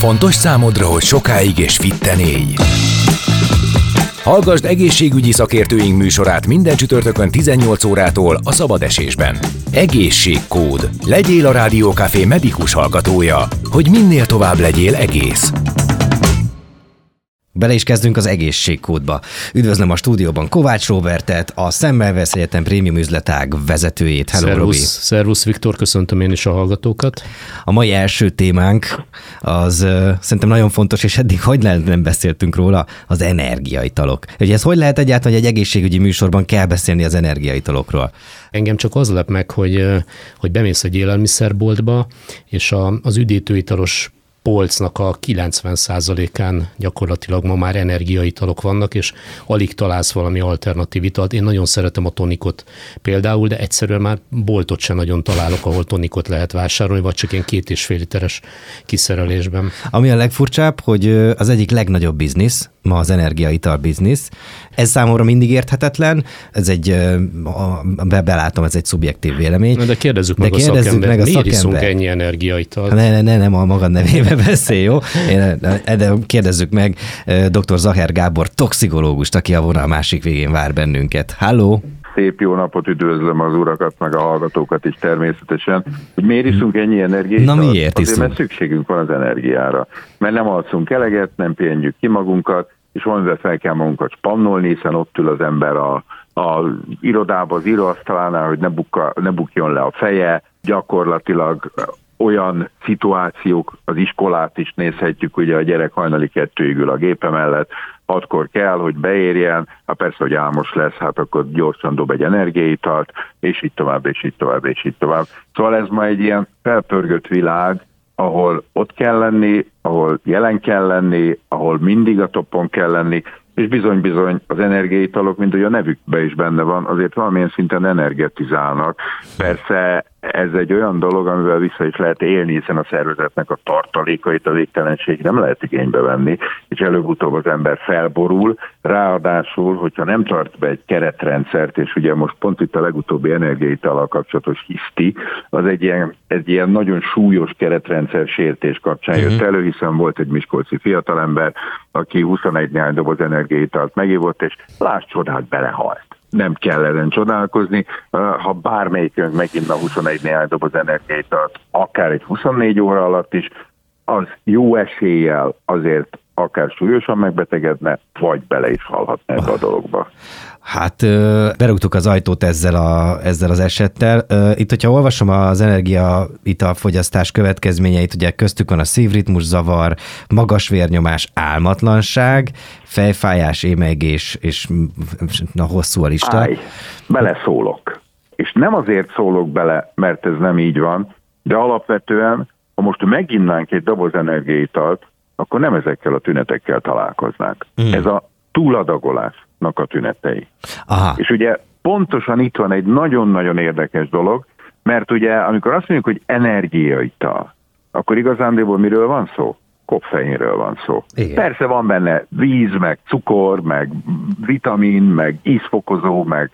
Fontos számodra, hogy sokáig és fitten élj. Hallgasd egészségügyi szakértőink műsorát minden csütörtökön 18 órától a szabad esésben. Egészségkód. Legyél a Rádiókafé medikus hallgatója, hogy minél tovább legyél egész. Bele is kezdünk az egészségkódba. Üdvözlöm a stúdióban Kovács Robertet, a Szemmelvesz Egyetem Prémium üzletág vezetőjét. Hello, szervusz, Robi. szervusz Viktor, köszöntöm én is a hallgatókat. A mai első témánk az uh, szerintem nagyon fontos, és eddig hogy lehet nem beszéltünk róla, az energiaitalok. Hogy ez hogy lehet egyáltalán, hogy egy egészségügyi műsorban kell beszélni az energiaitalokról? Engem csak az lep meg, hogy, hogy bemész egy élelmiszerboltba, és a, az üdítőitalos polcnak a 90%-án gyakorlatilag ma már energiaitalok vannak, és alig találsz valami alternatív italt. Én nagyon szeretem a tonikot például, de egyszerűen már boltot sem nagyon találok, ahol tonikot lehet vásárolni, vagy csak ilyen két és fél literes kiszerelésben. Ami a legfurcsább, hogy az egyik legnagyobb biznisz, ma az energiaital biznisz. Ez számomra mindig érthetetlen, ez egy, be, belátom, ez egy szubjektív vélemény. Na de kérdezzük meg de a szakember, meg a miért iszunk ennyi energiaitalt? Ne, ne, ne, nem a maga nevébe beszél, jó? Én, de kérdezzük meg dr. Zacher Gábor, toxikológust, aki a vonal másik végén vár bennünket. Halló! Szép jó napot, üdvözlöm az urakat, meg a hallgatókat is természetesen. Hogy miért iszunk ennyi energiát? Na miért Azért, mert szükségünk van az energiára. Mert nem alszunk eleget, nem pihenjük ki magunkat, és valamivel fel kell magunkat spannolni, hiszen ott ül az ember a, a irodába, az íróasztalánál, hogy ne, bukka, ne bukjon le a feje, gyakorlatilag olyan szituációk, az iskolát is nézhetjük, ugye a gyerek hajnali kettőig ül a gépe mellett, hatkor kell, hogy beérjen, ha persze, hogy álmos lesz, hát akkor gyorsan dob egy energiaitalt, és így tovább, és így tovább, és így tovább. Szóval ez ma egy ilyen felpörgött világ, ahol ott kell lenni, ahol jelen kell lenni, ahol mindig a toppon kell lenni, és bizony-bizony az energiaitalok, mint hogy a nevükben is benne van, azért valamilyen szinten energetizálnak. Persze ez egy olyan dolog, amivel vissza is lehet élni, hiszen a szervezetnek a tartalékait, a végtelenség nem lehet igénybe venni, és előbb-utóbb az ember felborul, ráadásul, hogyha nem tart be egy keretrendszert, és ugye most pont itt a legutóbbi energiaitalal kapcsolatos hiszti, az egy ilyen, egy ilyen nagyon súlyos keretrendszer sértés kapcsán uh-huh. jött elő, hiszen volt egy miskolci fiatalember, aki 21 néhány doboz energiaitalt megívott, és láss csodát belehalt nem kell ezen csodálkozni. Ha bármelyikünk megint a 21 néhány doboz energiaitalt, akár egy 24 óra alatt is, az jó eséllyel azért akár súlyosan megbetegedne, vagy bele is halhatna ebbe a dologba. Hát berúgtuk az ajtót ezzel, a, ezzel az esettel. Itt, hogyha olvasom az energiaitalfogyasztás következményeit, ugye köztük van a szívritmus zavar, magas vérnyomás, álmatlanság, fejfájás, émegés, és na hosszú a lista. Állj, beleszólok. És nem azért szólok bele, mert ez nem így van, de alapvetően, ha most meginnánk egy doboz energiaitalt, akkor nem ezekkel a tünetekkel találkoznánk. Mm. Ez a túladagolásnak a tünetei. Aha. És ugye pontosan itt van egy nagyon-nagyon érdekes dolog, mert ugye amikor azt mondjuk, hogy energiaital, akkor igazándiból miről van szó? koffeinről van szó. Igen. Persze van benne víz, meg cukor, meg vitamin, meg ízfokozó, meg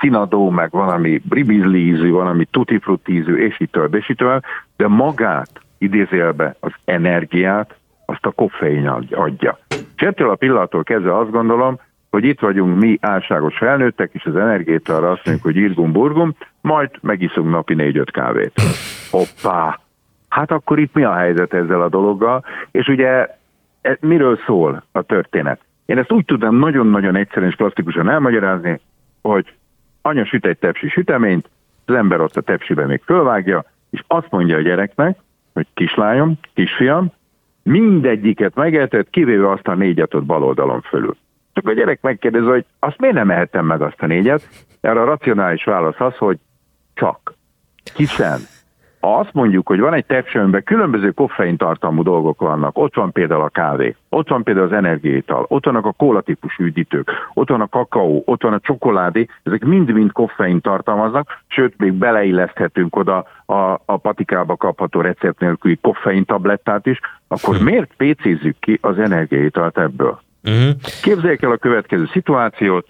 színadó, meg valami bribizlízű, valami tutifrutízű, és így tovább, és így tovább, de magát, idézélbe az energiát, azt a koffein adja. És ettől a pillanattól kezdve azt gondolom, hogy itt vagyunk mi álságos felnőttek, és az arra azt mondjuk, hogy irgum burgum, majd megiszunk napi négy-öt kávét. Hoppá! Hát akkor itt mi a helyzet ezzel a dologgal? És ugye e, miről szól a történet? Én ezt úgy tudom nagyon-nagyon egyszerűen és plastikusan elmagyarázni, hogy anya süt egy tepsi süteményt, az ember ott a tepsibe még fölvágja, és azt mondja a gyereknek, hogy kislányom, kisfiam, mindegyiket megetett, kivéve azt a négyet ott bal oldalon fölül. Csak a gyerek megkérdezi, hogy azt miért nem ehettem meg azt a négyet? Erre a racionális válasz az, hogy csak. Hiszen azt mondjuk, hogy van egy tepsőmben különböző koffein tartalmú dolgok vannak, ott van például a kávé, ott van például az energiaital, ott vannak a kólatípusú üdítők, ott van a kakaó, ott van a csokoládé, ezek mind-mind koffein tartalmaznak, sőt, még beleilleszthetünk oda a, a patikába kapható recept nélküli koffein tablettát is, akkor hm. miért pécézzük ki az energiaitalt ebből? Uh-huh. Képzeljék el a következő szituációt,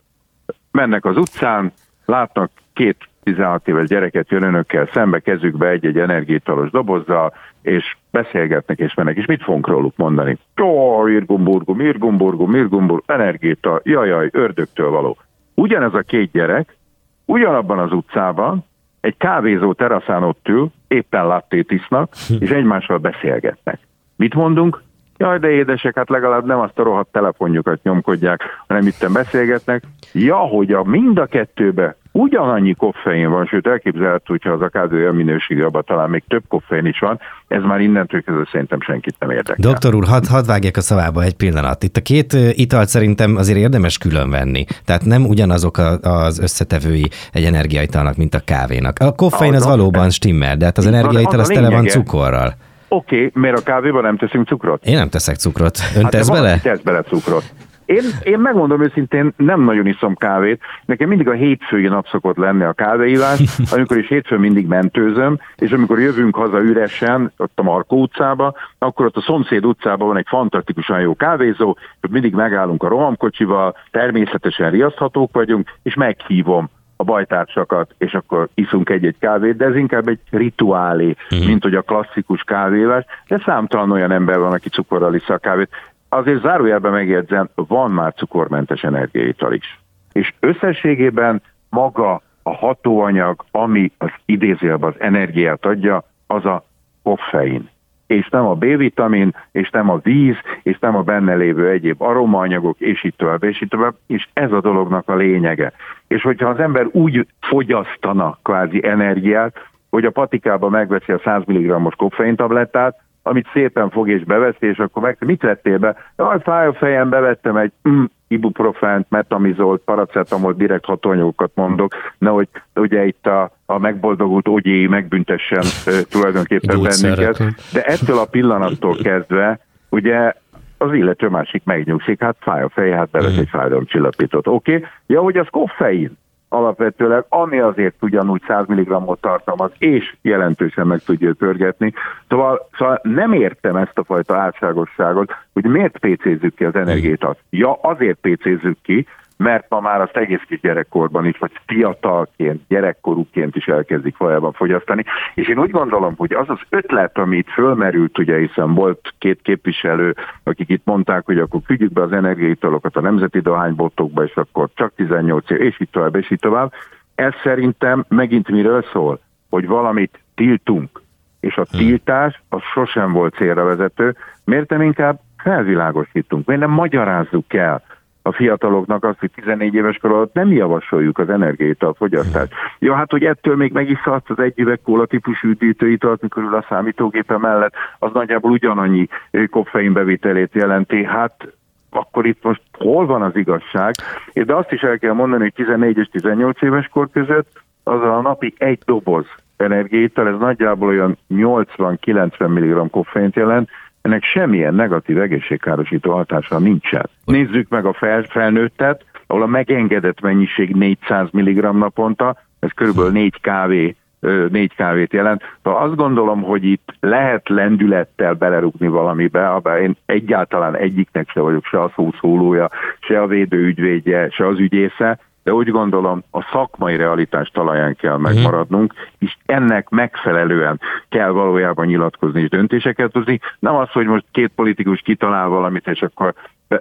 mennek az utcán, látnak két 16 éves gyereket jön önökkel szembe, kezükbe egy-egy energiaitalos dobozzal, és beszélgetnek és mennek, és mit fogunk róluk mondani? Ó, irgumburgum, irgumburgum, irgumbur, energita, jajaj, ördögtől való. Ugyanez a két gyerek, ugyanabban az utcában, egy kávézó teraszán ott ül, éppen lattét isznak, és egymással beszélgetnek. Mit mondunk? Jaj, de édesek, hát legalább nem azt a rohadt telefonjukat nyomkodják, hanem itten beszélgetnek. Ja, hogy a mind a kettőbe ugyanannyi koffein van, sőt elképzelhető, hogyha az a kávé olyan minőségű, abban talán még több koffein is van, ez már innentől kezdve szerintem senkit nem érdekel. Doktor úr, hadd had vágjak a szavába egy pillanat. Itt a két italt szerintem azért érdemes különvenni. Tehát nem ugyanazok a, az összetevői egy energiaitalnak, mint a kávénak. A koffein az, az valóban stimmel, de hát az energiaital az, az tele van cukorral. Oké, okay, miért a kávéban nem teszünk cukrot? Én nem teszek cukrot. Ön hát tesz bele? Tesz bele cukrot. Én, én megmondom őszintén, nem nagyon iszom kávét. Nekem mindig a hétfői nap szokott lenni a kávéívás, amikor is hétfőn mindig mentőzöm, és amikor jövünk haza üresen, ott a Markó utcába, akkor ott a szomszéd utcában van egy fantasztikusan jó kávézó, ott mindig megállunk a rohamkocsival, természetesen riaszthatók vagyunk, és meghívom a bajtársakat, és akkor iszunk egy-egy kávét, de ez inkább egy rituálé, uh-huh. mint hogy a klasszikus kávévás, de számtalan olyan ember van, aki cukorral iszza a kávét. Azért zárójelben megjegyzem, van már cukormentes energiaital is. És összességében maga a hatóanyag, ami az idézőjelben az energiát adja, az a koffein és nem a B-vitamin, és nem a víz, és nem a benne lévő egyéb aromaanyagok, és így tovább, és így tovább, és ez a dolognak a lényege. És hogyha az ember úgy fogyasztana kvázi energiát, hogy a patikába megveszi a 100 mg-os koffein tablettát, amit szépen fog és beveszi, és akkor meg, mit vettél be? Jaj, fáj a fejem, bevettem egy mm, ibuprofent, metamizolt, paracetamolt, direkt hatóanyagokat mondok, nehogy ugye itt a, a megboldogult ogyéi megbüntessen tulajdonképpen bennünket. De ettől a pillanattól kezdve, ugye az illető másik megnyugszik, hát fáj a fej, hát bevesz egy fájdalomcsillapítót. Oké, okay. ja, hogy az koffein alapvetőleg, ami azért ugyanúgy 100 mg-ot tartalmaz, és jelentősen meg tudja pörgetni. Szóval, szóval nem értem ezt a fajta álságosságot, hogy miért PC-zzük ki az energiát. Ja, azért PC-zzük ki, mert ma már azt egész kis gyerekkorban is, vagy fiatalként, gyerekkorúként is elkezdik valójában fogyasztani. És én úgy gondolom, hogy az az ötlet, ami itt fölmerült, ugye, hiszen volt két képviselő, akik itt mondták, hogy akkor küldjük be az energiaitalokat a nemzeti dohánybotokba, és akkor csak 18 év, és így tovább, és így tovább. Ez szerintem megint miről szól? Hogy valamit tiltunk, és a hm. tiltás az sosem volt célra vezető. Miért nem inkább felvilágosítunk? Miért nem magyarázzuk el, a fiataloknak azt, hogy 14 éves kor alatt nem javasoljuk az a fogyasztást. Ja, hát, hogy ettől még megiszhatsz az egy üveg kóla típusú üdítőitalt, mikor ül a számítógépe mellett, az nagyjából ugyanannyi koffein bevételét jelenti. Hát akkor itt most hol van az igazság? De azt is el kell mondani, hogy 14 és 18 éves kor között az a napi egy doboz energiaital, ez nagyjából olyan 80-90 mg koffeint jelent, ennek semmilyen negatív egészségkárosító hatása nincsen. Nézzük meg a fel, felnőttet, ahol a megengedett mennyiség 400 mg naponta, ez körülbelül 4 kávé négy kávét jelent. Szóval azt gondolom, hogy itt lehet lendülettel belerúgni valamibe, abban én egyáltalán egyiknek se vagyok, se a szószólója, se a védőügyvédje, se az ügyésze, de úgy gondolom a szakmai realitás talaján kell mhm. megmaradnunk, és ennek megfelelően kell valójában nyilatkozni és döntéseket hozni. Nem az, hogy most két politikus kitalál valamit, és akkor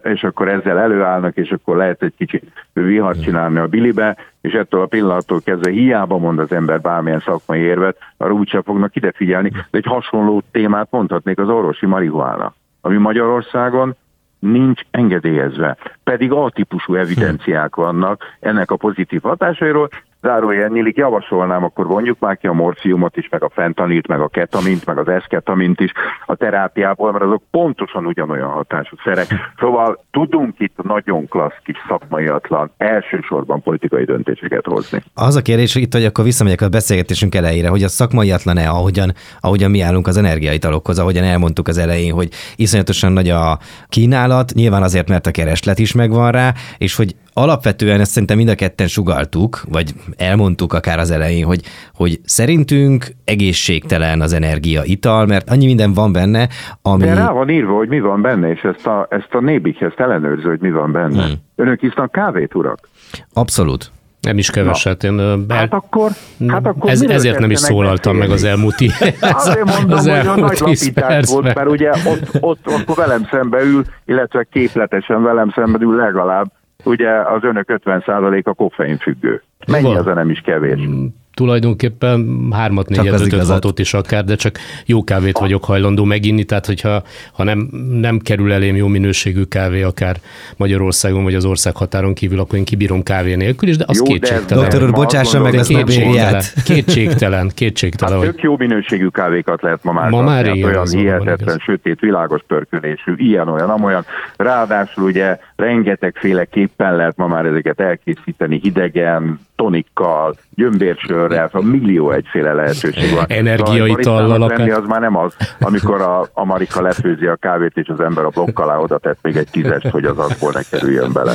és akkor ezzel előállnak, és akkor lehet egy kicsit vihart mhm. csinálni a bilibe, és ettől a pillanattól kezdve hiába mond az ember bármilyen szakmai érvet, arra úgysem fognak ide figyelni. De egy hasonló témát mondhatnék az orvosi marihuána, ami Magyarországon nincs engedélyezve. Pedig A-típusú evidenciák vannak ennek a pozitív hatásairól, zárójel nyílik, javasolnám, akkor vonjuk már ki a morfiumot is, meg a fentanilt, meg a ketamint, meg az eszketamint is a terápiából, mert azok pontosan ugyanolyan hatású szerek. Szóval tudunk itt nagyon klassz kis szakmaiatlan, elsősorban politikai döntéseket hozni. Az a kérdés, itt, hogy akkor visszamegyek a beszélgetésünk elejére, hogy a szakmaiatlan-e, ahogyan, ahogyan mi állunk az energiaitalokhoz, ahogyan elmondtuk az elején, hogy iszonyatosan nagy a kínálat, nyilván azért, mert a kereslet is megvan rá, és hogy alapvetően ezt szerintem mind a ketten sugaltuk, vagy elmondtuk akár az elején, hogy, hogy szerintünk egészségtelen az energia ital, mert annyi minden van benne, ami... De rá van írva, hogy mi van benne, és ezt a, ezt a nébik ezt ellenőrző, hogy mi van benne. Hmm. Önök isznak kávét, urak? Abszolút. Nem is keveset. Én, bel... Hát akkor, hát akkor ez, ezért nem is szólaltam meg az elmúlt Azért mondom, az hogy a nagy lapítás volt, mert ugye ott, ott, ott velem szembe ül, illetve képletesen velem szembe ül legalább ugye az önök 50%-a koffein függő. Mennyi az a nem is kevés? Mm, tulajdonképpen hármat, négyet, ötöt, hatot is akár, de csak jó kávét vagyok hajlandó meginni, tehát hogyha ha nem, nem kerül elém jó minőségű kávé akár Magyarországon vagy az ország határon kívül, akkor én kibírom kávé nélkül is, de az jó, kétségtelen. Doktor úr, bocsássa meg ezt a kétségtelen, kétségtelen, kétségtelen. Hát tök jó minőségű kávékat lehet ma már. Ma már hát olyan hihetetlen, sötét, világos pörkölésű, ilyen, olyan, amolyan. Ráadásul ugye rengetegféle képpen lehet ma már ezeket elkészíteni hidegen, tonikkal, gyömbérsörrel, szóval millió egyféle lehetőség van. Energiaitallal szóval az már nem az, amikor a, a Marika lefőzi a kávét, és az ember a blokk alá oda tett még egy tízest, hogy az azból ne kerüljön bele.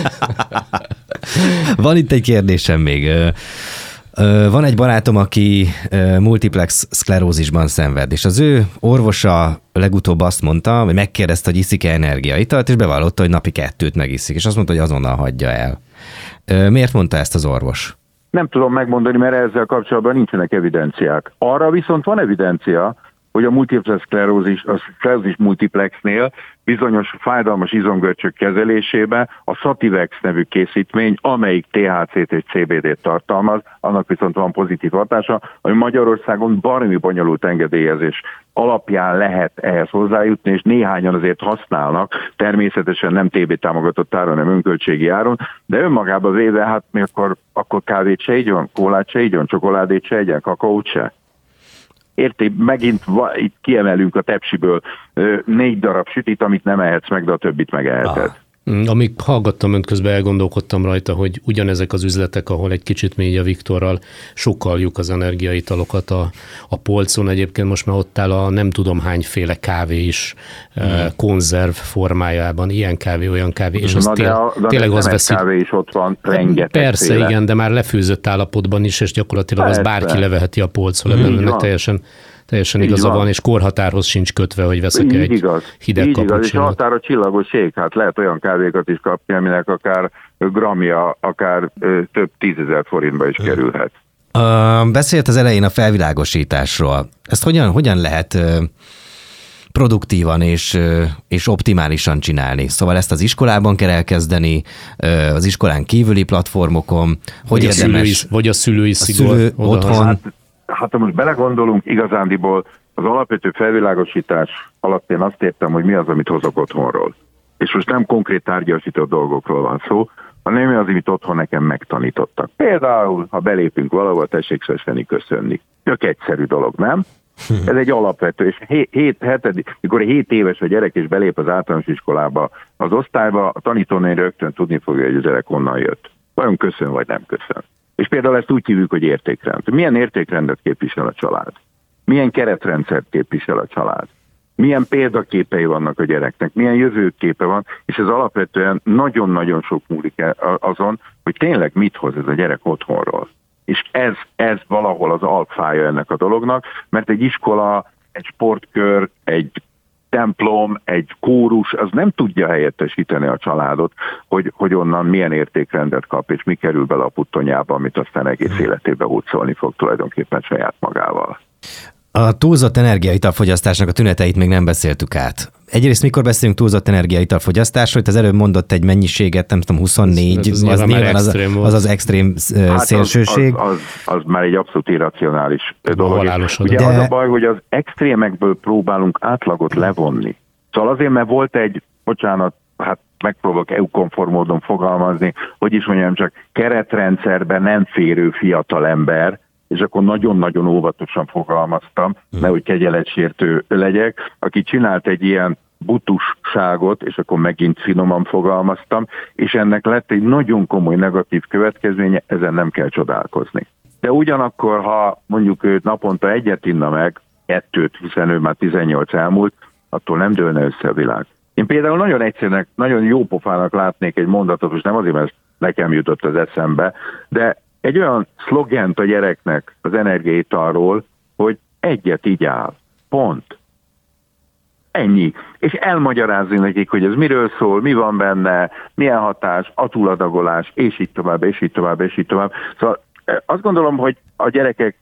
Van itt egy kérdésem még. Van egy barátom, aki multiplex szklerózisban szenved, és az ő orvosa legutóbb azt mondta, hogy megkérdezte, hogy iszik-e energiaitalt, és bevallotta, hogy napi kettőt megiszik, és azt mondta, hogy azonnal hagyja el. Miért mondta ezt az orvos? Nem tudom megmondani, mert ezzel kapcsolatban nincsenek evidenciák. Arra viszont van evidencia, hogy a multiplex szklerózis, a szklerózis multiplexnél bizonyos fájdalmas izomgörcsök kezelésébe a Sativex nevű készítmény, amelyik THC-t és CBD-t tartalmaz, annak viszont van pozitív hatása, ami Magyarországon baromi bonyolult engedélyezés alapján lehet ehhez hozzájutni, és néhányan azért használnak, természetesen nem TB támogatott áron, nem önköltségi áron, de önmagában véve, hát mi akkor, akkor kávét se igyon, kólát se igyon, csokoládét se igyon, kakaót se érté, megint itt kiemelünk a tepsiből négy darab sütit, amit nem ehetsz meg, de a többit megeheted. Ah. Mm, amíg hallgattam önt, közben elgondolkodtam rajta, hogy ugyanezek az üzletek, ahol egy kicsit mély a Viktorral sokaljuk az energiaitalokat a, a polcon. Egyébként most már ott áll a nem tudom hányféle kávé is mm. konzerv formájában, ilyen kávé, olyan kávé, és az tél, a, tényleg az veszi. kávé is ott van, rengeteg Persze, féle. igen, de már lefőzött állapotban is, és gyakorlatilag Persze. az bárki leveheti a polcról, ebben teljesen Teljesen így igaza van. van, és korhatárhoz sincs kötve, hogy veszek így egy igaz. hideg így igaz, és a határ a csillagos ég, hát lehet olyan kávékat is kapni, aminek akár gramja, akár több tízezer forintba is kerülhet. Uh, beszélt az elején a felvilágosításról. Ezt hogyan, hogyan lehet uh, produktívan és, és optimálisan csinálni. Szóval ezt az iskolában kell elkezdeni, az iskolán kívüli platformokon, hogy vagy érdemes... A szülői, vagy a szülői szigor. A szülő otthon. Hát, hát ha most belegondolunk, igazándiból az alapvető felvilágosítás alatt én azt értem, hogy mi az, amit hozok otthonról. És most nem konkrét tárgyasított dolgokról van szó, hanem mi az, amit otthon nekem megtanítottak. Például, ha belépünk valahol, tessék szösveni, köszönni. Tök egyszerű dolog, nem? Ez egy alapvető, és 7, 7, mikor 7 éves a gyerek és belép az általános iskolába, az osztályba, a tanítónél rögtön tudni fogja, hogy a gyerek honnan jött. Vajon köszön, vagy nem köszön. És például ezt úgy hívjuk, hogy értékrend. Milyen értékrendet képvisel a család? Milyen keretrendszert képvisel a család? Milyen példaképei vannak a gyereknek, milyen jövőképe van, és ez alapvetően nagyon-nagyon sok múlik azon, hogy tényleg mit hoz ez a gyerek otthonról. És ez, ez valahol az alfája ennek a dolognak, mert egy iskola, egy sportkör, egy templom, egy kórus, az nem tudja helyettesíteni a családot, hogy, hogy onnan milyen értékrendet kap, és mi kerül bele a puttonyába, amit aztán egész életében húzolni fog tulajdonképpen saját magával. A túlzott energiaitalfogyasztásnak a tüneteit még nem beszéltük át. Egyrészt mikor beszélünk túlzott energiaitalfogyasztásról, itt az előbb mondott egy mennyiséget, nem tudom, 24, ez, ez az, az nyilván az, az az extrém hát szélsőség. Az, az, az, az már egy abszolút irracionális dolog. Ugye De... az a baj, hogy az extrémekből próbálunk átlagot levonni. Szóval azért, mert volt egy, bocsánat, hát megpróbálok EU-konform módon fogalmazni, hogy is mondjam, csak keretrendszerben nem férő fiatal ember, és akkor nagyon-nagyon óvatosan fogalmaztam, hmm. nehogy kegyeletsértő legyek, aki csinált egy ilyen butusságot, és akkor megint finoman fogalmaztam, és ennek lett egy nagyon komoly negatív következménye, ezen nem kell csodálkozni. De ugyanakkor, ha mondjuk őt naponta egyet inna meg, kettőt, hiszen ő már 18 elmúlt, attól nem dőlne össze a világ. Én például nagyon egyszerűnek, nagyon jó pofának látnék egy mondatot, és nem azért, mert nekem jutott az eszembe, de egy olyan szlogent a gyereknek az energiaitalról, hogy egyet így áll. Pont. Ennyi. És elmagyarázni nekik, hogy ez miről szól, mi van benne, milyen hatás, a túladagolás, és így tovább, és így tovább, és így tovább. Szóval azt gondolom, hogy a gyerekek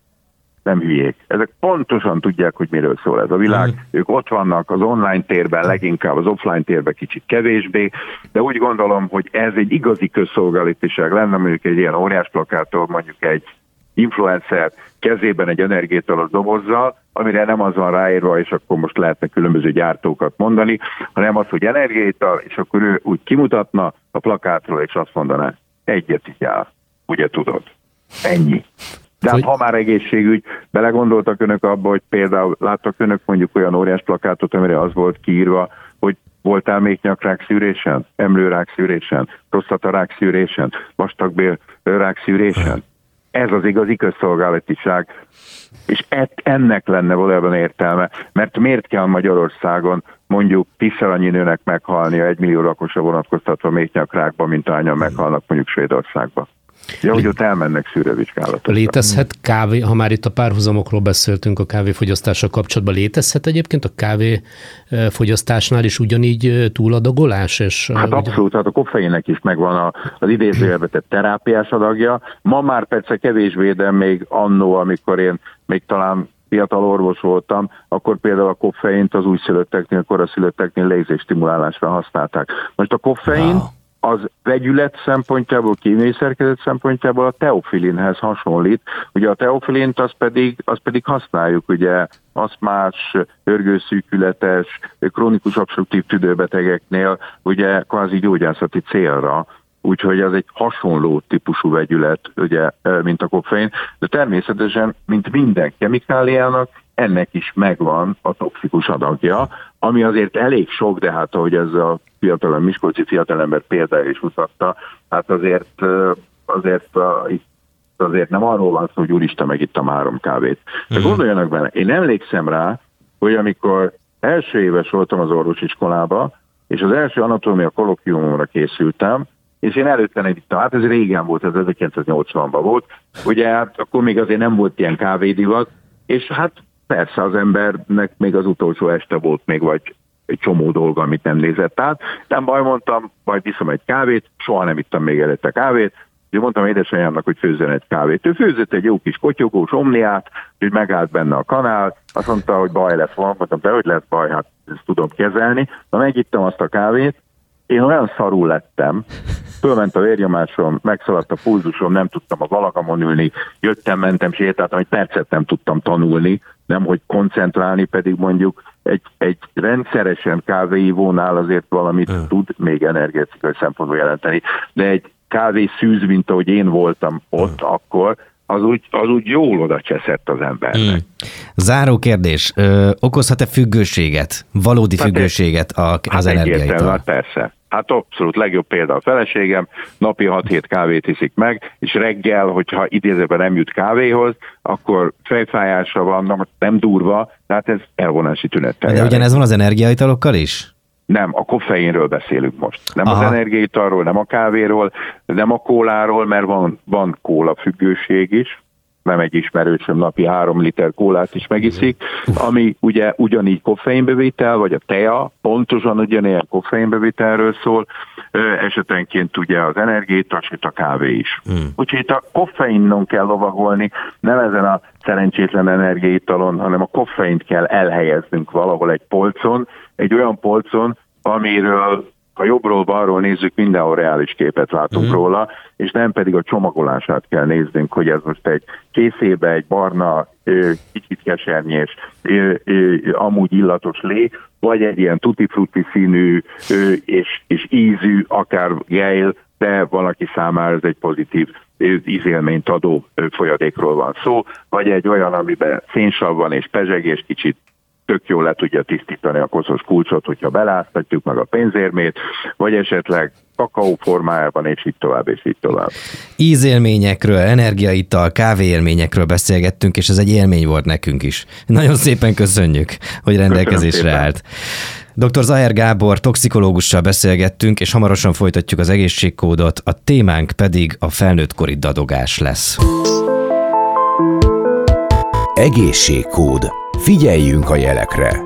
nem hülyék. Ezek pontosan tudják, hogy miről szól ez a világ. Mm. Ők ott vannak az online térben, leginkább az offline térben kicsit kevésbé, de úgy gondolom, hogy ez egy igazi közszolgálatiság lenne, mondjuk egy ilyen óriás plakától, mondjuk egy influencer kezében egy energiátalos dobozzal, amire nem az van ráírva, és akkor most lehetne különböző gyártókat mondani, hanem az, hogy energiaital, és akkor ő úgy kimutatna a plakátról, és azt mondaná, egyet így áll, ugye tudod. Ennyi. De hát, ha már egészségügy, belegondoltak önök abba, hogy például láttak önök mondjuk olyan óriás plakátot, amire az volt kiírva, hogy voltál még nyakrák szűrésen, emlőrák szűrésen, prostatarák szűrésen, vastagbél rák szűrésen. Ez az igazi közszolgálatiság, és ennek lenne valójában értelme, mert miért kell Magyarországon mondjuk tízszer annyi nőnek meghalnia egy millió lakosra vonatkoztatva még nyakrákba, mint ahányan meghalnak mondjuk Svédországban. Ja, hogy ott elmennek szűrővizsgálatra. Létezhet kávé, ha már itt a párhuzamokról beszéltünk a kávéfogyasztással kapcsolatban, létezhet egyébként a kávéfogyasztásnál is ugyanígy túladagolás? És hát ugyan... abszolút, hát a koffeinnek is megvan az idézőjelbe tett terápiás adagja. Ma már persze kevésbé, de még annó, amikor én még talán fiatal orvos voltam, akkor például a koffeint az újszülötteknél, a koraszülötteknél lézésstimulálásra használták. Most a koffein wow az vegyület szempontjából, kémiai szerkezet szempontjából a teofilinhez hasonlít. Ugye a teofilint az pedig, az pedig használjuk, ugye aszmás, örgőszűkületes, krónikus obstruktív tüdőbetegeknél, ugye kvázi gyógyászati célra, úgyhogy ez egy hasonló típusú vegyület, ugye, mint a koffein, de természetesen, mint minden kemikáliának, ennek is megvan a toxikus adagja, ami azért elég sok, de hát ahogy ez a fiatal, a Miskolci fiatalember példája is mutatta, hát azért, azért itt azért nem arról van szó, hogy úristen, megittam három kávét. De uh-huh. gondoljanak bele, én emlékszem rá, hogy amikor első éves voltam az orvosiskolába, és az első anatómia kolokviumomra készültem, és én előtte nem ittam, hát ez régen volt, ez 1980-ban volt, ugye hát akkor még azért nem volt ilyen kávédivat, és hát persze az embernek még az utolsó este volt még, vagy egy csomó dolga, amit nem nézett át. Nem baj, mondtam, majd viszem egy kávét, soha nem ittam még előtte kávét, és mondtam édesanyámnak, hogy főzzen egy kávét. Ő főzött egy jó kis kotyogós omniát, hogy megállt benne a kanál, azt mondta, hogy baj lesz van, mondtam, de hogy lesz baj, hát ezt tudom kezelni. Na megittem azt a kávét, én olyan szarul lettem, fölment a vérnyomásom, megszaladt a pulzusom, nem tudtam a valagamon ülni, jöttem, mentem, sétáltam, egy percet nem tudtam tanulni, nem hogy koncentrálni, pedig mondjuk egy, egy rendszeresen kávéívónál azért valamit uh. tud még energetikai szempontból jelenteni, de egy kávé szűz, mint ahogy én voltam ott uh. akkor, az úgy, az úgy jól oda cseszett az embernek. Hmm. Záró kérdés, ö, okozhat-e függőséget, valódi hát függőséget a, az hát energiaitól? Hát persze. Hát abszolút legjobb példa a feleségem, napi 6-7 kávét iszik meg, és reggel, hogyha idézőben nem jut kávéhoz, akkor fejfájása van, nem durva, tehát ez elvonási tünettel. De ugyanez van az energiaitalokkal is? Nem, a koffeinről beszélünk most. Nem Aha. az energiaitalról, nem a kávéról, nem a kóláról, mert van, van kóla függőség is, nem egy ismerősöm napi három liter kólát is megiszik, ami ugye ugyanígy koffeinbevétel, vagy a tea pontosan ugyanilyen koffeinbevételről szól, esetenként ugye az energiaitas, a kávé is. Hmm. Úgyhogy itt a koffeinon kell lovagolni, nem ezen a szerencsétlen energiaitalon, hanem a koffeint kell elhelyeznünk valahol egy polcon, egy olyan polcon, amiről ha jobbról balról nézzük, mindenhol reális képet látunk mm. róla, és nem pedig a csomagolását kell néznünk, hogy ez most egy készébe egy barna, kicsit kesernyés, amúgy illatos lé, vagy egy ilyen tutti-frutti színű és, és ízű, akár gejl, de valaki számára ez egy pozitív ízélményt adó folyadékról van szó, vagy egy olyan, amiben szénsav van és pezsegés, kicsit tök jól le tudja tisztítani a koszos kulcsot, hogyha beláztatjuk meg a pénzérmét, vagy esetleg kakaó formájában, és így tovább, és így tovább. Ízélményekről, energiaital, kávéélményekről beszélgettünk, és ez egy élmény volt nekünk is. Nagyon szépen köszönjük, hogy rendelkezésre állt. Dr. Zaher Gábor toxikológussal beszélgettünk, és hamarosan folytatjuk az egészségkódot, a témánk pedig a felnőttkori dadogás lesz. Egészségkód Figyeljünk a jelekre!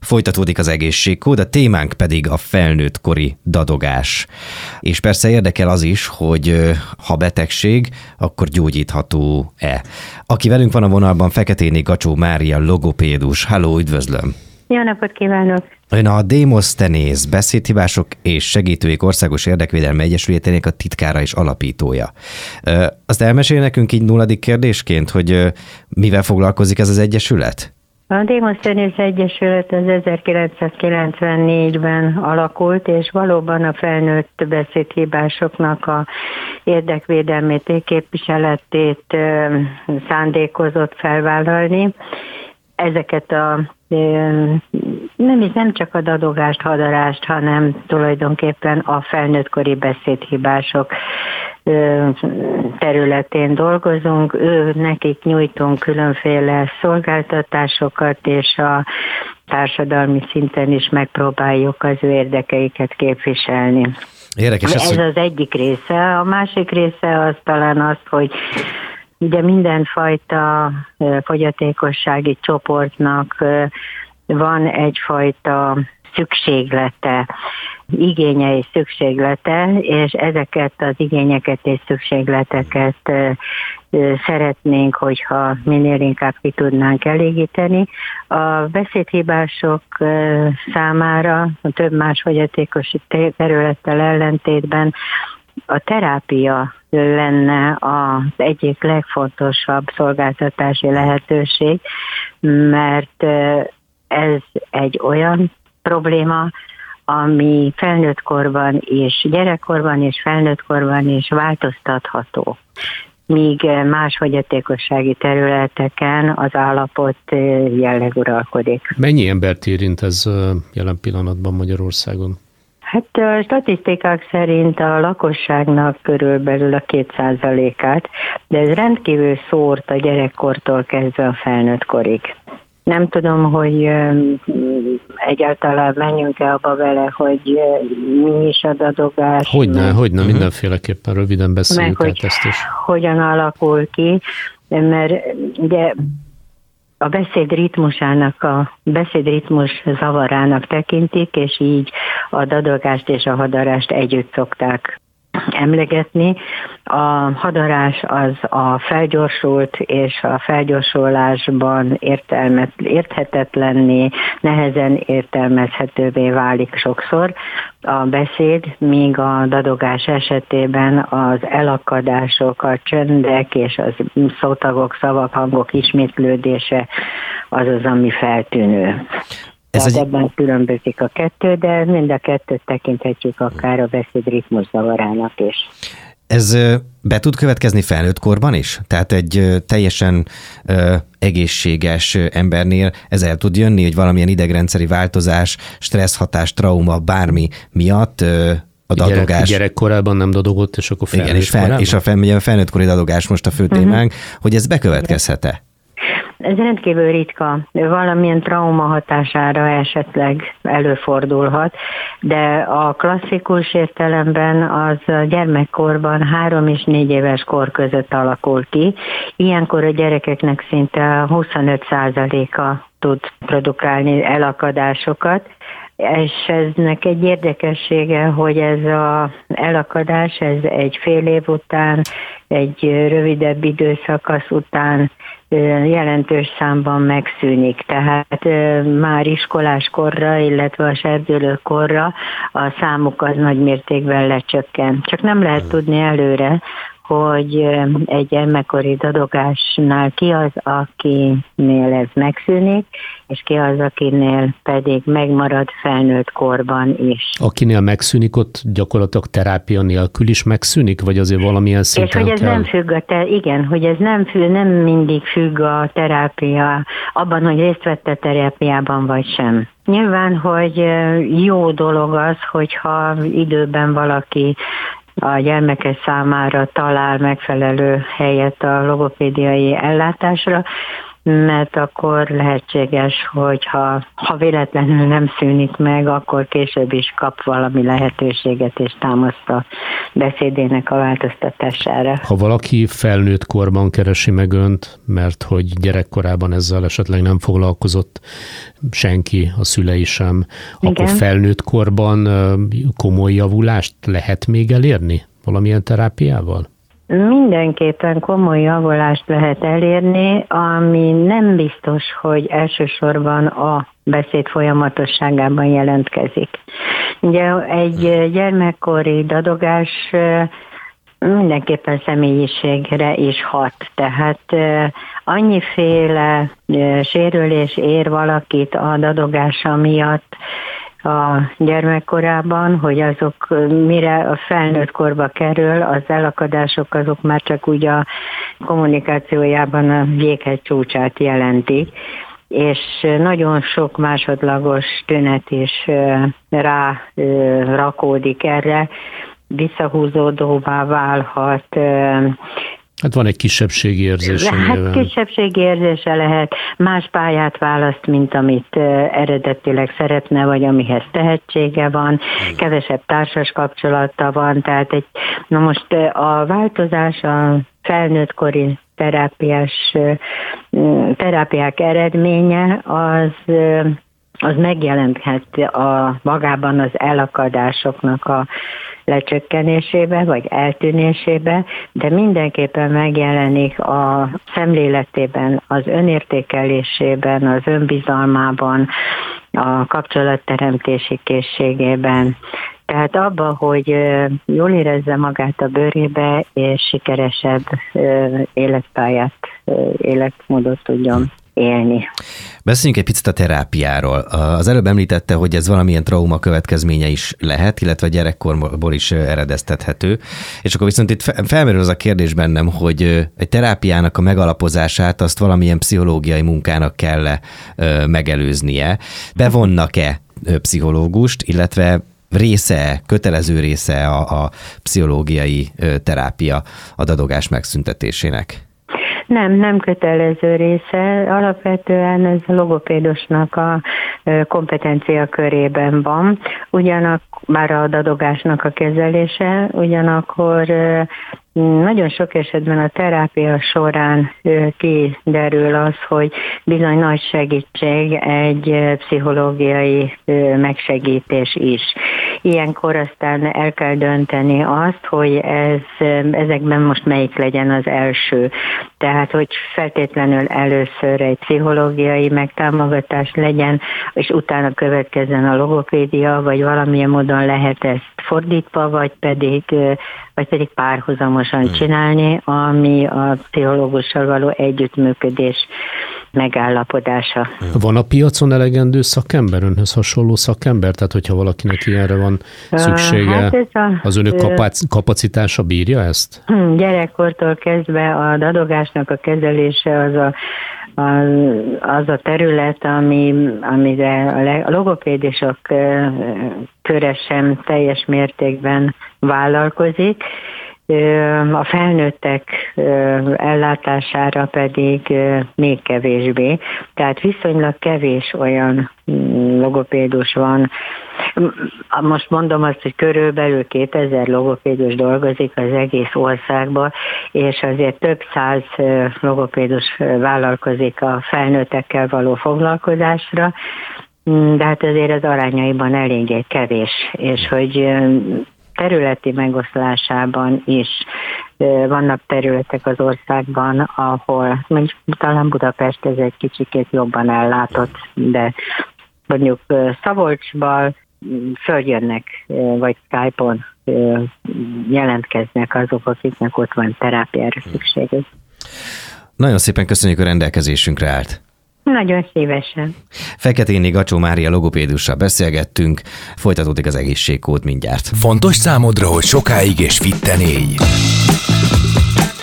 Folytatódik az egészségkód, a témánk pedig a felnőttkori dadogás. És persze érdekel az is, hogy ha betegség, akkor gyógyítható-e. Aki velünk van a vonalban, Feketéni Gacsó Mária, logopédus. Halló, üdvözlöm! Jó napot kívánok! Ön a Démosztenész beszédhibások és segítőik országos érdekvédelmi egyesületének a titkára és alapítója. Azt elmesél nekünk így nulladik kérdésként, hogy mivel foglalkozik ez az egyesület? A Démosztenész Egyesület az 1994-ben alakult, és valóban a felnőtt beszédhibásoknak a érdekvédelmét, képviseletét szándékozott felvállalni. Ezeket a nem is nem csak a dadogást, hadarást, hanem tulajdonképpen a felnőttkori beszédhibások területén dolgozunk, ő nekik nyújtunk különféle szolgáltatásokat, és a társadalmi szinten is megpróbáljuk az ő érdekeiket képviselni. Érdekes ez, ez az egyik része. A másik része az talán az, hogy Ugye mindenfajta fogyatékossági csoportnak van egyfajta szükséglete, igénye és szükséglete, és ezeket az igényeket és szükségleteket szeretnénk, hogyha minél inkább ki tudnánk elégíteni. A beszédhibások számára a több más fogyatékos területtel ellentétben a terápia lenne az egyik legfontosabb szolgáltatási lehetőség, mert ez egy olyan probléma, ami felnőttkorban és gyerekkorban és felnőttkorban is változtatható míg más fogyatékossági területeken az állapot jelleg uralkodik. Mennyi embert érint ez jelen pillanatban Magyarországon? Hát a statisztikák szerint a lakosságnak körülbelül a kétszázalékát, de ez rendkívül szórt a gyerekkortól kezdve a felnőtt korig. Nem tudom, hogy egyáltalán menjünk-e abba vele, hogy mi is a dadogás. Hogyne, meg, hogyne, uh-huh. mindenféleképpen röviden beszéljük meg, hogy ezt is. Hogyan alakul ki, mert ugye a beszéd ritmusának, a beszéd ritmus zavarának tekintik, és így a dadogást és a hadarást együtt szokták emlegetni. A hadarás az a felgyorsult és a felgyorsulásban értelmet, érthetetlenné, nehezen értelmezhetővé válik sokszor a beszéd, míg a dadogás esetében az elakadások, a csöndek és az szótagok, szavak, hangok ismétlődése az az, ami feltűnő. Ez Tehát egy... ebben különbözik a kettő, de mind a kettőt tekinthetjük akár a beszéd ritmus zavarának is. Ez be tud következni felnőtt korban is? Tehát egy teljesen ö, egészséges embernél ez el tud jönni, hogy valamilyen idegrendszeri változás, stresszhatás, trauma, bármi miatt ö, a dadogás. Gyerek, gyerekkorában nem dadogott, és akkor felnőtt Igen, és, fel, és a fel, felnőttkori dadogás most a fő mhm. témánk, uh-huh. hogy ez bekövetkezhet-e? Ez rendkívül ritka, valamilyen trauma hatására esetleg előfordulhat, de a klasszikus értelemben az gyermekkorban három és négy éves kor között alakul ki. Ilyenkor a gyerekeknek szinte 25%-a tud produkálni elakadásokat, és eznek egy érdekessége, hogy ez az elakadás, ez egy fél év után, egy rövidebb időszakasz után jelentős számban megszűnik. Tehát már iskolás korra, illetve a serdülő korra a számuk az nagy mértékben lecsökken. Csak nem lehet tudni előre, hogy egy gyermekkori dadogásnál ki az, akinél ez megszűnik, és ki az, akinél pedig megmarad felnőtt korban is. Akinél megszűnik, ott gyakorlatilag terápia nélkül is megszűnik, vagy azért valamilyen szinten És hogy ez kell? nem függ a te, igen, hogy ez nem, függ, nem mindig függ a terápia, abban, hogy részt vett a terápiában, vagy sem. Nyilván, hogy jó dolog az, hogyha időben valaki a gyermeke számára talál megfelelő helyet a logopédiai ellátásra, mert akkor lehetséges, hogy ha, ha véletlenül nem szűnik meg, akkor később is kap valami lehetőséget és támaszt a beszédének a változtatására. Ha valaki felnőtt korban keresi meg önt, mert hogy gyerekkorában ezzel esetleg nem foglalkozott senki, a szülei sem, Igen. akkor felnőtt korban komoly javulást lehet még elérni valamilyen terápiával? Mindenképpen komoly javulást lehet elérni, ami nem biztos, hogy elsősorban a beszéd folyamatosságában jelentkezik. Ugye egy gyermekkori dadogás mindenképpen személyiségre is hat. Tehát annyiféle sérülés ér valakit a dadogása miatt, a gyermekkorában, hogy azok mire a felnőtt korba kerül, az elakadások azok már csak úgy a kommunikációjában a jéghegy csúcsát jelentik. És nagyon sok másodlagos tünet is rá rakódik erre, visszahúzódóvá válhat, Hát van egy kisebbségi érzés. Hát nyilván. kisebbségi érzése lehet, más pályát választ, mint amit eredetileg szeretne, vagy amihez tehetsége van, kevesebb társas kapcsolata van, tehát egy, na most a változás a felnőttkori terápiás, terápiák eredménye az az megjelenthet a magában az elakadásoknak a lecsökkenésébe, vagy eltűnésébe, de mindenképpen megjelenik a szemléletében, az önértékelésében, az önbizalmában, a kapcsolatteremtési készségében. Tehát abba, hogy jól érezze magát a bőrébe, és sikeresebb életpályát, életmódot tudjon élni. Beszéljünk egy picit a terápiáról. Az előbb említette, hogy ez valamilyen trauma következménye is lehet, illetve gyerekkorból is eredeztethető. És akkor viszont itt felmerül az a kérdés bennem, hogy egy terápiának a megalapozását azt valamilyen pszichológiai munkának kell megelőznie. Bevonnak-e pszichológust, illetve része, kötelező része a, a pszichológiai terápia a dadogás megszüntetésének? Nem, nem kötelező része. Alapvetően ez a logopédusnak a kompetencia körében van. Ugyanak már a dadogásnak a kezelése, ugyanakkor nagyon sok esetben a terápia során kiderül az, hogy bizony nagy segítség egy pszichológiai megsegítés is. Ilyenkor aztán el kell dönteni azt, hogy ez, ezekben most melyik legyen az első. Tehát, hogy feltétlenül először egy pszichológiai megtámogatás legyen, és utána következzen a logopédia, vagy valamilyen módon lehet ezt fordítva, vagy pedig, vagy pedig párhuzamosan hmm. csinálni, ami a pszichológussal való együttműködés megállapodása. Van a piacon elegendő szakember, önhöz hasonló szakember? Tehát, hogyha valakinek ilyenre van szüksége, hát a, az önök kapacitása bírja ezt? Hm, gyerekkortól kezdve a dadogásnak a kezelése az a az a terület, ami, amire a logopédisok köre sem teljes mértékben vállalkozik, a felnőttek ellátására pedig még kevésbé. Tehát viszonylag kevés olyan mm, logopédus van. Most mondom azt, hogy körülbelül 2000 logopédus dolgozik az egész országban, és azért több száz logopédus vállalkozik a felnőttekkel való foglalkozásra, mm, de hát azért az arányaiban eléggé kevés, és hogy területi megoszlásában is vannak területek az országban, ahol mondjuk talán Budapest ez egy kicsikét jobban ellátott, de mondjuk Szabolcsban följönnek, vagy Skype-on jelentkeznek azok, akiknek ott van terápiára szükségük. Nagyon szépen köszönjük a rendelkezésünkre állt. Nagyon szívesen. Feketéni Gacsó Mária logopédussal beszélgettünk, folytatódik az egészségkód mindjárt. Fontos számodra, hogy sokáig és fitten élj.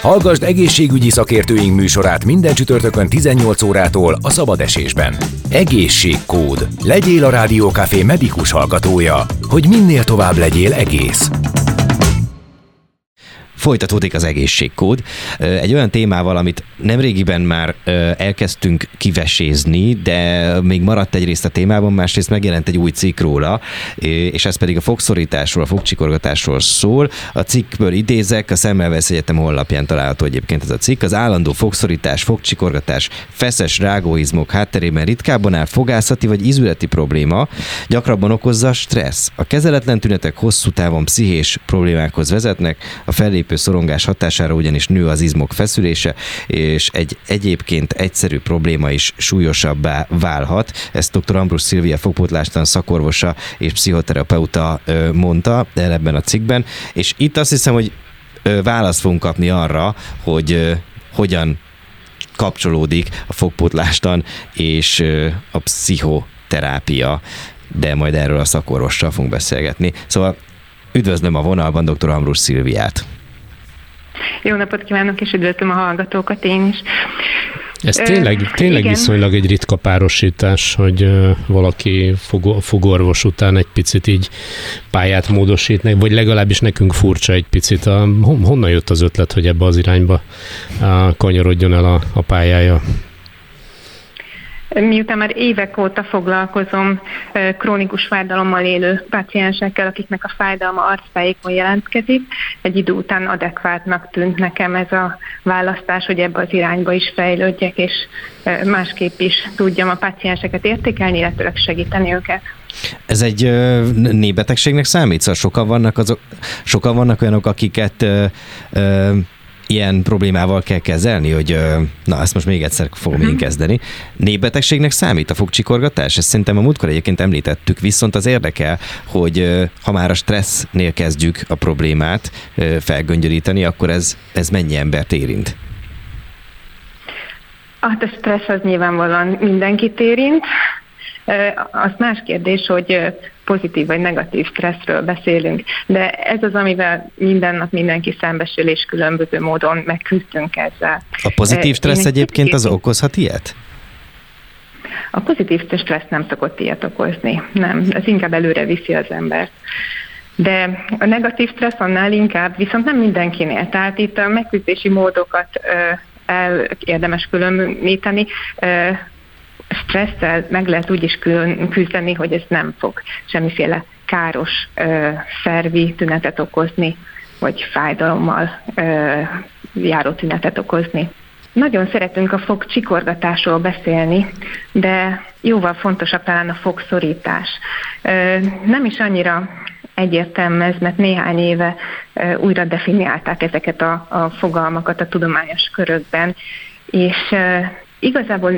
Hallgasd egészségügyi szakértőink műsorát minden csütörtökön 18 órától a szabad esésben. Egészségkód. Legyél a Rádiókafé medikus hallgatója, hogy minél tovább legyél egész. Folytatódik az egészségkód. Egy olyan témával, amit nemrégiben már elkezdtünk kivesézni, de még maradt egy részt a témában, másrészt megjelent egy új cikk róla, és ez pedig a fogszorításról, a fogcsikorgatásról szól. A cikkből idézek, a Szemmelweis Egyetem honlapján található egyébként ez a cikk. Az állandó fogszorítás, fogcsikorgatás, feszes rágóizmok hátterében ritkábban áll fogászati vagy izületi probléma, gyakrabban okozza stressz. A kezeletlen tünetek hosszú távon pszichés problémákhoz vezetnek, a fellépő szorongás hatására ugyanis nő az izmok feszülése, és egy egyébként egyszerű probléma is súlyosabbá válhat. Ezt dr. Ambrus Szilvia fogpótlástan szakorvosa és pszichoterapeuta mondta ebben a cikkben, és itt azt hiszem, hogy választ fogunk kapni arra, hogy hogyan kapcsolódik a fogpótlástan és a pszichoterápia, de majd erről a szakorvossal fogunk beszélgetni. Szóval üdvözlöm a vonalban dr. Ambrus Szilviát. Jó napot kívánok, és üdvözlöm a hallgatókat én is. Ez tényleg, tényleg viszonylag egy ritka párosítás, hogy valaki fogorvos után egy picit így pályát módosít, vagy legalábbis nekünk furcsa egy picit. Honnan jött az ötlet, hogy ebbe az irányba kanyarodjon el a, a pályája? Miután már évek óta foglalkozom krónikus fájdalommal élő páciensekkel, akiknek a fájdalma arcfejékon jelentkezik, egy idő után adekvátnak tűnt nekem ez a választás, hogy ebbe az irányba is fejlődjek, és másképp is tudjam a pácienseket értékelni, illetve segíteni őket. Ez egy ö, nébetegségnek számít? Szóval sokan vannak, azok, sokan vannak olyanok, akiket ö, ö, ilyen problémával kell kezelni, hogy na, ezt most még egyszer fogom én mhm. kezdeni. Népbetegségnek számít a fogcsikorgatás? Ezt szerintem a múltkor egyébként említettük, viszont az érdekel, hogy ha már a stressznél kezdjük a problémát felgöngyöríteni, akkor ez, ez mennyi embert érint? Hát a stressz az nyilvánvalóan mindenkit érint. Az más kérdés, hogy pozitív vagy negatív stresszről beszélünk, de ez az, amivel minden nap mindenki szembesül, és különböző módon megküzdünk ezzel. A pozitív stressz Én egyébként az okozhat ilyet? A pozitív stressz nem szokott ilyet okozni, nem. Ez inkább előre viszi az embert. De a negatív stressz annál inkább, viszont nem mindenkinél. Tehát itt a megküzdési módokat el érdemes különíteni stresszel meg lehet úgy is küzdeni, hogy ez nem fog semmiféle káros ö, szervi tünetet okozni, vagy fájdalommal ö, járó tünetet okozni. Nagyon szeretünk a fog csikorgatásról beszélni, de jóval fontosabb talán a fogszorítás. Nem is annyira egyértelmű ez, mert néhány éve újra definiálták ezeket a, a fogalmakat a tudományos körökben, és Igazából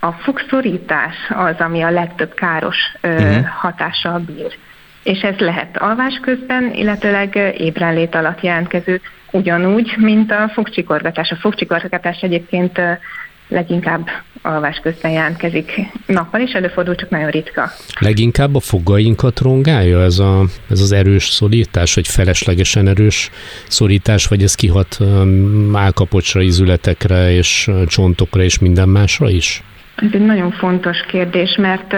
a fogszorítás az, ami a legtöbb káros uh-huh. hatással bír. És ez lehet alvás közben, illetőleg ébrenlét alatt jelentkező, ugyanúgy, mint a fogcsikorgatás. A fogcsikorgatás egyébként leginkább alvás közben jelentkezik. Nappal is előfordul, csak nagyon ritka. Leginkább a fogainkat rongálja ez, a, ez az erős szorítás, vagy feleslegesen erős szorítás, vagy ez kihat álkapocsra, izületekre, és csontokra, és minden másra is? Ez egy nagyon fontos kérdés, mert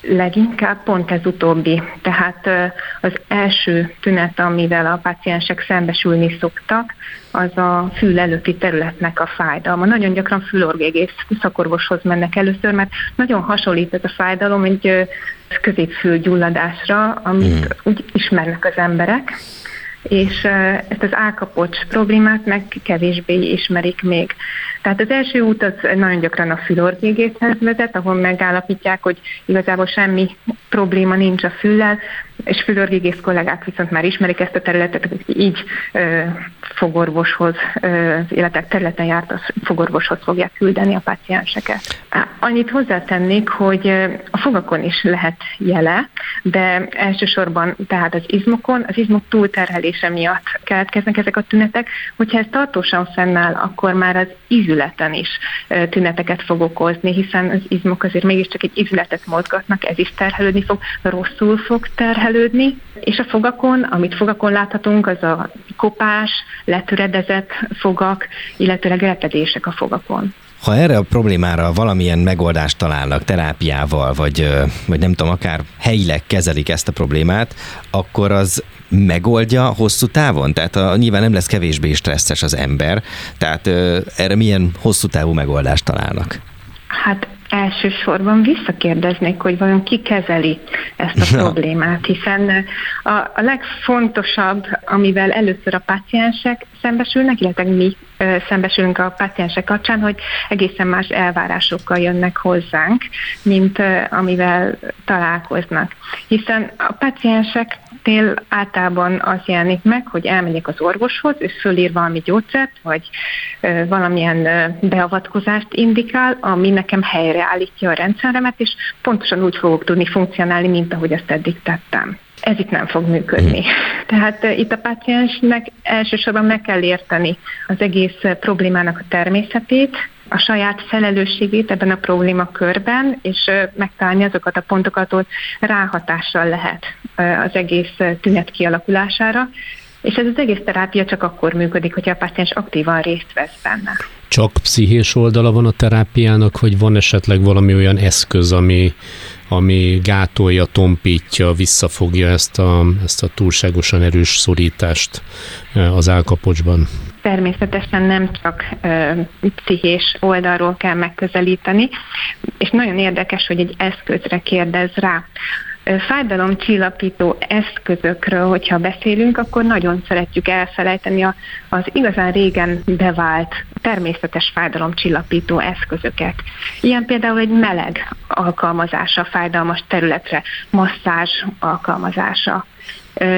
leginkább pont ez utóbbi. Tehát az első tünet, amivel a páciensek szembesülni szoktak, az a fül előtti területnek a fájdalma. Nagyon gyakran fülorgégész szakorvoshoz mennek először, mert nagyon hasonlít ez a fájdalom egy középfülgyulladásra, amit mm. úgy ismernek az emberek, és ezt az álkapocs problémát meg kevésbé ismerik még. Tehát az első út az nagyon gyakran a fülorgégészhez vezet, ahol megállapítják, hogy igazából semmi probléma nincs a füllel, és fülorgégész kollégák viszont már ismerik ezt a területet, hogy így ö, fogorvoshoz, ö, életek területen járt a fogorvoshoz fogják küldeni a pácienseket. Annyit hozzátennék, hogy a fogakon is lehet jele, de elsősorban tehát az izmokon, az izmok túlterhelése miatt keletkeznek ezek a tünetek. Hogyha ez tartósan fennáll, akkor már az izületen is tüneteket fog okozni, hiszen az izmok azért mégiscsak egy izületet mozgatnak, ez is terhelődni fog, rosszul fog terhelődni, és a fogakon, amit fogakon láthatunk, az a kopás, letöredezett fogak, illetőleg eltedések a fogakon. Ha erre a problémára valamilyen megoldást találnak terápiával, vagy, vagy nem tudom, akár helyileg kezelik ezt a problémát, akkor az megoldja hosszú távon? Tehát a, nyilván nem lesz kevésbé stresszes az ember, tehát ö, erre milyen hosszú távú megoldást találnak? Hát elsősorban visszakérdeznék, hogy vajon ki kezeli ezt a problémát, hiszen a, a legfontosabb, amivel először a páciensek szembesülnek, illetve mi szembesülünk a páciensek kapcsán, hogy egészen más elvárásokkal jönnek hozzánk, mint amivel találkoznak. Hiszen a páciensek eseteknél általában az jelenik meg, hogy elmegyek az orvoshoz, ő fölír valami gyógyszert, vagy valamilyen beavatkozást indikál, ami nekem helyreállítja a rendszeremet, és pontosan úgy fogok tudni funkcionálni, mint ahogy azt eddig tettem ez itt nem fog működni. Mhm. Tehát uh, itt a páciensnek elsősorban meg kell érteni az egész problémának a természetét, a saját felelősségét ebben a problémakörben, és uh, megtalálni azokat a pontokat, ahol ráhatással lehet az egész tünet kialakulására, és ez az egész terápia csak akkor működik, hogyha a páciens aktívan részt vesz benne. Csak pszichés oldala van a terápiának, vagy van esetleg valami olyan eszköz, ami, ami gátolja, tompítja, visszafogja ezt a, ezt a túlságosan erős szorítást az állkapocsban? Természetesen nem csak ö, pszichés oldalról kell megközelíteni, és nagyon érdekes, hogy egy eszközre kérdez rá fájdalomcsillapító eszközökről, hogyha beszélünk, akkor nagyon szeretjük elfelejteni az igazán régen bevált természetes fájdalomcsillapító eszközöket. Ilyen például egy meleg alkalmazása fájdalmas területre, masszázs alkalmazása.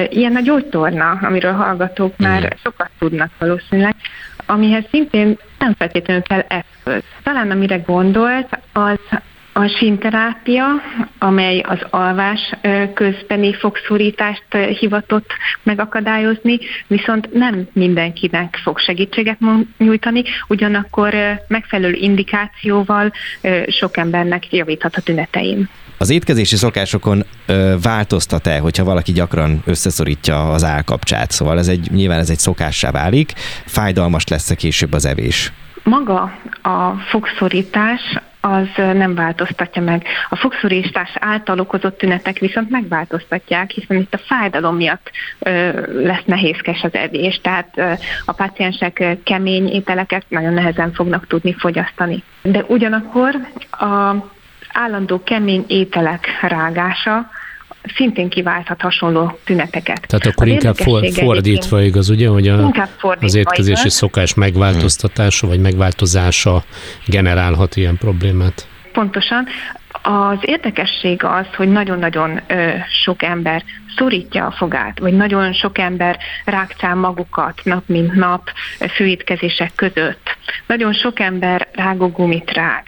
Ilyen a gyógytorna, amiről hallgatók már sokat tudnak valószínűleg, amihez szintén nem feltétlenül kell eszköz. Talán amire gondolt, az a sínterápia, amely az alvás közbeni fogszorítást hivatott megakadályozni, viszont nem mindenkinek fog segítséget nyújtani, ugyanakkor megfelelő indikációval sok embernek javíthat a tünetein. Az étkezési szokásokon ö, változtat-e, hogyha valaki gyakran összeszorítja az állkapcsát? Szóval ez egy, nyilván ez egy szokássá válik, fájdalmas lesz-e később az evés? Maga a fogszorítás az nem változtatja meg. A fogszorítás által okozott tünetek viszont megváltoztatják, hiszen itt a fájdalom miatt lesz nehézkes az evés, tehát a páciensek kemény ételeket nagyon nehezen fognak tudni fogyasztani. De ugyanakkor a állandó kemény ételek rágása szintén kiválthat hasonló tüneteket. Tehát akkor az inkább fordítva igaz, ugye, hogy a, az étkezési igaz. szokás megváltoztatása vagy megváltozása generálhat ilyen problémát? Pontosan. Az érdekesség az, hogy nagyon-nagyon ö, sok ember szorítja a fogát, vagy nagyon sok ember rákcál magukat nap mint nap főétkezések között. Nagyon sok ember rágógumit rág.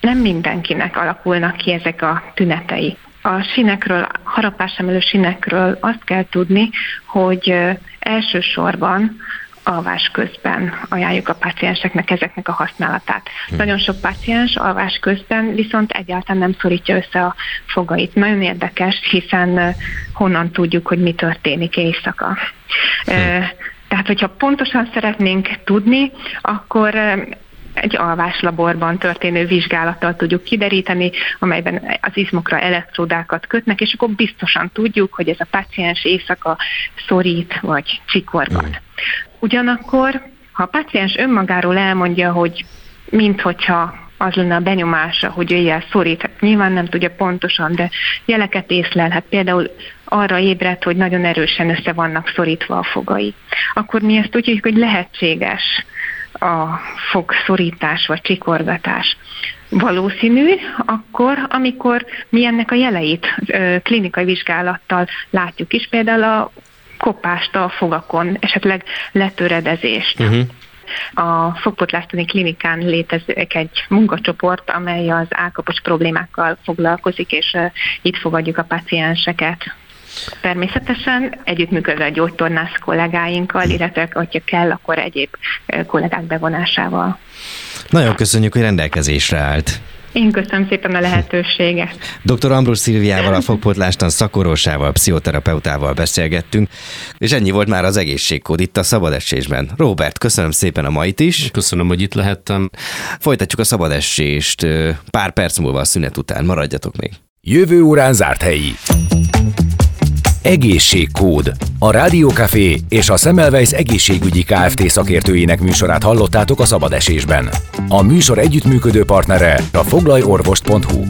Nem mindenkinek alakulnak ki ezek a tünetei a sinekről, harapás emelő sinekről azt kell tudni, hogy elsősorban alvás közben ajánljuk a pácienseknek ezeknek a használatát. Hmm. Nagyon sok páciens alvás közben viszont egyáltalán nem szorítja össze a fogait. Nagyon érdekes, hiszen honnan tudjuk, hogy mi történik éjszaka. Hmm. Tehát, hogyha pontosan szeretnénk tudni, akkor egy alváslaborban történő vizsgálattal tudjuk kideríteni, amelyben az izmokra elektródákat kötnek, és akkor biztosan tudjuk, hogy ez a páciens éjszaka szorít vagy csikorgat. Ugyanakkor, ha a páciens önmagáról elmondja, hogy minthogyha az lenne a benyomása, hogy éjjel szorít, hát nyilván nem tudja pontosan, de jeleket észlelhet. Például arra ébredt, hogy nagyon erősen össze vannak szorítva a fogai. Akkor mi ezt úgy hogy lehetséges a fogszorítás vagy csikorgatás valószínű, akkor, amikor mi ennek a jeleit klinikai vizsgálattal látjuk is, például a kopást a fogakon, esetleg letöredezést. Uh-huh. A fogpotlástani klinikán létezik egy munkacsoport, amely az állkapos problémákkal foglalkozik, és itt fogadjuk a pacienseket. Természetesen együttműködve a gyógytornász kollégáinkkal, illetve hogyha kell, akkor egyéb kollégák bevonásával. Nagyon köszönjük, hogy rendelkezésre állt. Én köszönöm szépen a lehetőséget. Dr. Ambrus Szilviával, a fogpotlástan szakorvosával, pszichoterapeutával beszélgettünk, és ennyi volt már az egészségkód itt a szabad esésben. Robert, köszönöm szépen a mait is. Köszönöm, hogy itt lehettem. Folytatjuk a szabad esést pár perc múlva a szünet után. Maradjatok még. Jövő órán zárt helyi. Egészségkód. A Rádiókafé és a Semmelweis egészségügyi Kft. szakértőinek műsorát hallottátok a szabadesésben. A műsor együttműködő partnere a foglalorvost.hu.